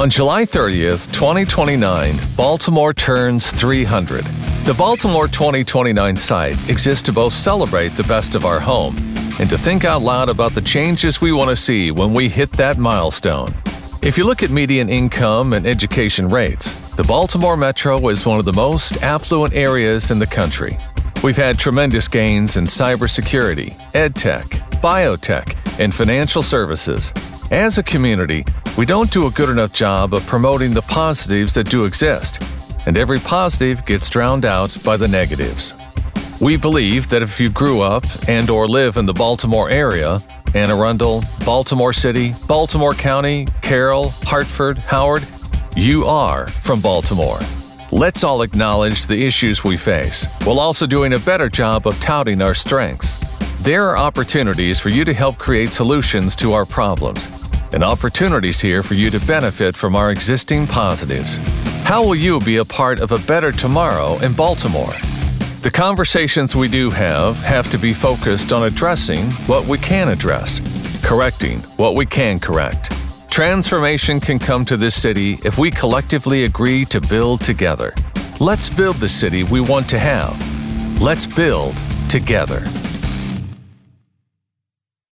On July 30th, 2029, Baltimore turns 300. The Baltimore 2029 site exists to both celebrate the best of our home and to think out loud about the changes we want to see when we hit that milestone. If you look at median income and education rates, the Baltimore Metro is one of the most affluent areas in the country. We've had tremendous gains in cybersecurity, edtech, biotech, and financial services. As a community, we don't do a good enough job of promoting the positives that do exist, and every positive gets drowned out by the negatives. We believe that if you grew up and or live in the Baltimore area, Anne Arundel, Baltimore City, Baltimore County, Carroll, Harford, Howard, you are from Baltimore. Let's all acknowledge the issues we face while also doing a better job of touting our strengths. There are opportunities for you to help create solutions to our problems, and opportunities here for you to benefit from our existing positives. How will you be a part of a better tomorrow in Baltimore? The conversations we do have have to be focused on addressing what we can address, correcting what we can correct. Transformation can come to this city if we collectively agree to build together. Let's build the city we want to have. Let's build together.